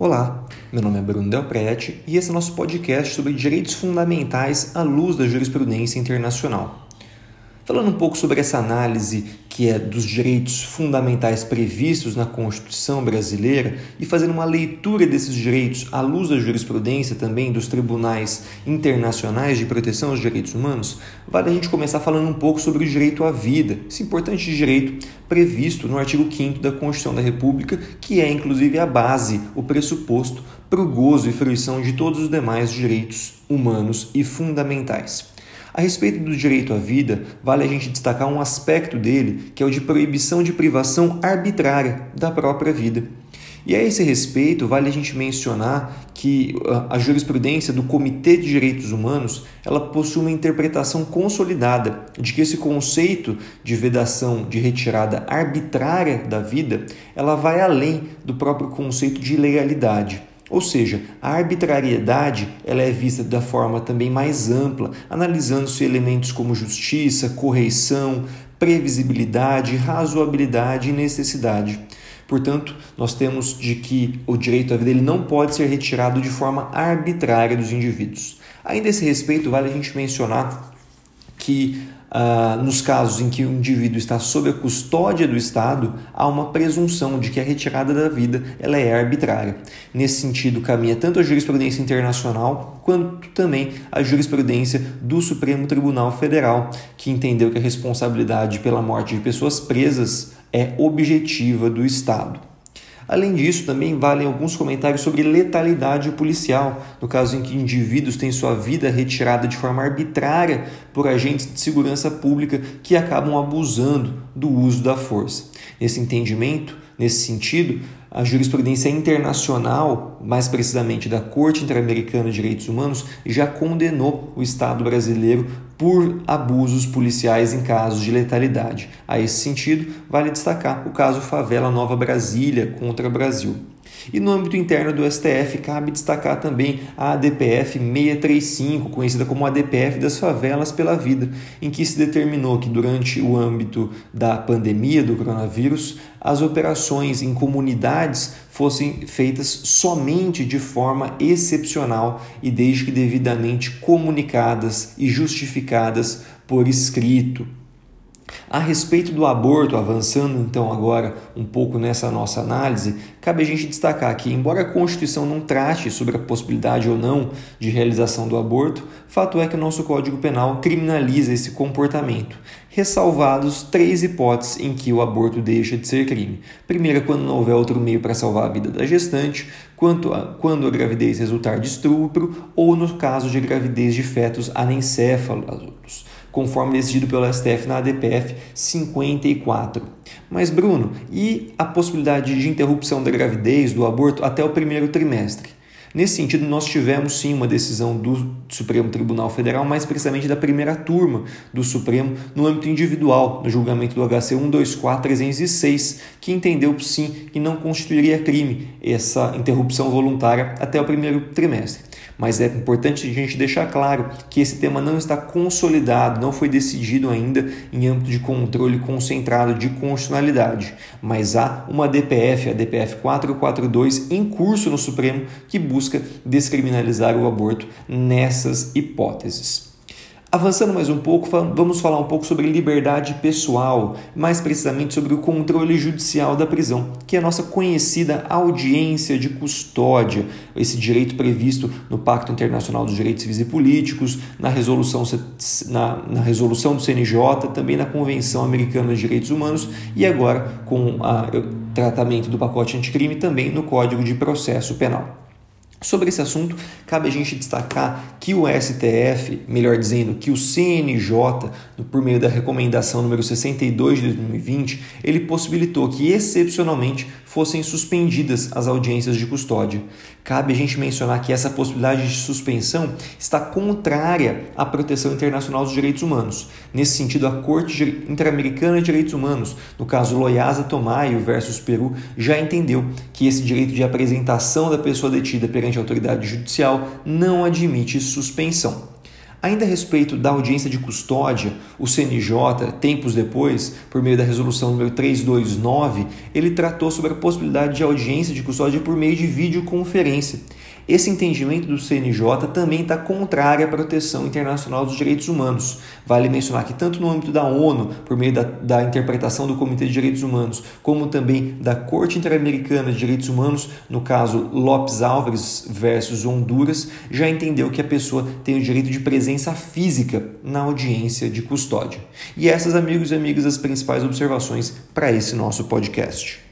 Olá, meu nome é Bruno Del Prete e esse é nosso podcast sobre direitos fundamentais à luz da jurisprudência internacional. Falando um pouco sobre essa análise que é dos direitos fundamentais previstos na Constituição brasileira e fazendo uma leitura desses direitos à luz da jurisprudência também dos tribunais internacionais de proteção aos direitos humanos, vale a gente começar falando um pouco sobre o direito à vida, esse importante direito previsto no artigo 5 da Constituição da República, que é inclusive a base, o pressuposto para o gozo e fruição de todos os demais direitos humanos e fundamentais. A respeito do direito à vida, vale a gente destacar um aspecto dele, que é o de proibição de privação arbitrária da própria vida. E a esse respeito, vale a gente mencionar que ah, a jurisprudência do Comitê de Direitos Humanos ela possui uma interpretação consolidada de que esse conceito de vedação de retirada arbitrária da vida ela vai além do próprio conceito de ilegalidade. Ou seja, a arbitrariedade ela é vista da forma também mais ampla, analisando-se elementos como justiça, correição, previsibilidade, razoabilidade e necessidade. Portanto, nós temos de que o direito à vida ele não pode ser retirado de forma arbitrária dos indivíduos. Ainda a esse respeito, vale a gente mencionar que ah, nos casos em que o indivíduo está sob a custódia do Estado, há uma presunção de que a retirada da vida ela é arbitrária. Nesse sentido, caminha tanto a jurisprudência internacional quanto também a jurisprudência do Supremo Tribunal Federal, que entendeu que a responsabilidade pela morte de pessoas presas é objetiva do Estado. Além disso, também valem alguns comentários sobre letalidade policial, no caso em que indivíduos têm sua vida retirada de forma arbitrária por agentes de segurança pública que acabam abusando do uso da força. Nesse entendimento, nesse sentido, a jurisprudência internacional, mais precisamente da Corte Interamericana de Direitos Humanos, já condenou o Estado brasileiro por abusos policiais em casos de letalidade. A esse sentido, vale destacar o caso Favela Nova Brasília contra Brasil. E no âmbito interno do STF, cabe destacar também a ADPF 635, conhecida como ADPF das favelas pela vida, em que se determinou que durante o âmbito da pandemia do coronavírus, as operações em comunidades fossem feitas somente de forma excepcional e desde que devidamente comunicadas e justificadas por escrito. A respeito do aborto, avançando então agora um pouco nessa nossa análise, cabe a gente destacar que, embora a Constituição não trate sobre a possibilidade ou não de realização do aborto, fato é que o nosso Código Penal criminaliza esse comportamento, ressalvados três hipóteses em que o aborto deixa de ser crime. Primeira, quando não houver outro meio para salvar a vida da gestante, quanto a, quando a gravidez resultar de estupro ou no caso de gravidez de fetos anencéfalos conforme decidido pelo STF na ADPF 54. Mas, Bruno, e a possibilidade de interrupção da gravidez, do aborto, até o primeiro trimestre? Nesse sentido, nós tivemos sim uma decisão do Supremo Tribunal Federal, mais precisamente da primeira turma do Supremo, no âmbito individual, no julgamento do HC 124306, que entendeu sim que não constituiria crime essa interrupção voluntária até o primeiro trimestre mas é importante a gente deixar claro que esse tema não está consolidado, não foi decidido ainda em âmbito de controle concentrado de constitucionalidade, mas há uma DPF, a DPF 442, em curso no Supremo que busca descriminalizar o aborto nessas hipóteses. Avançando mais um pouco, vamos falar um pouco sobre liberdade pessoal, mais precisamente sobre o controle judicial da prisão, que é a nossa conhecida audiência de custódia, esse direito previsto no Pacto Internacional dos Direitos Civis e Políticos, na resolução, na, na resolução do CNJ, também na Convenção Americana de Direitos Humanos e agora com o tratamento do pacote anticrime também no Código de Processo Penal. Sobre esse assunto, cabe a gente destacar que o STF, melhor dizendo, que o CNJ, por meio da recomendação número 62 de 2020, ele possibilitou que excepcionalmente fossem suspendidas as audiências de custódia. Cabe a gente mencionar que essa possibilidade de suspensão está contrária à proteção internacional dos direitos humanos. Nesse sentido, a Corte Interamericana de Direitos Humanos, no caso Loyasa Tomayo versus Peru, já entendeu que esse direito de apresentação da pessoa detida perante a autoridade judicial não admite suspensão. Ainda a respeito da audiência de custódia, o CNJ, tempos depois, por meio da resolução número 329, ele tratou sobre a possibilidade de audiência de custódia por meio de videoconferência. Esse entendimento do CNJ também está contrário à proteção internacional dos direitos humanos. Vale mencionar que, tanto no âmbito da ONU, por meio da, da interpretação do Comitê de Direitos Humanos, como também da Corte Interamericana de Direitos Humanos, no caso Lopes Álvares versus Honduras, já entendeu que a pessoa tem o direito de presença física na audiência de custódia. E essas, amigos e amigas, as principais observações para esse nosso podcast.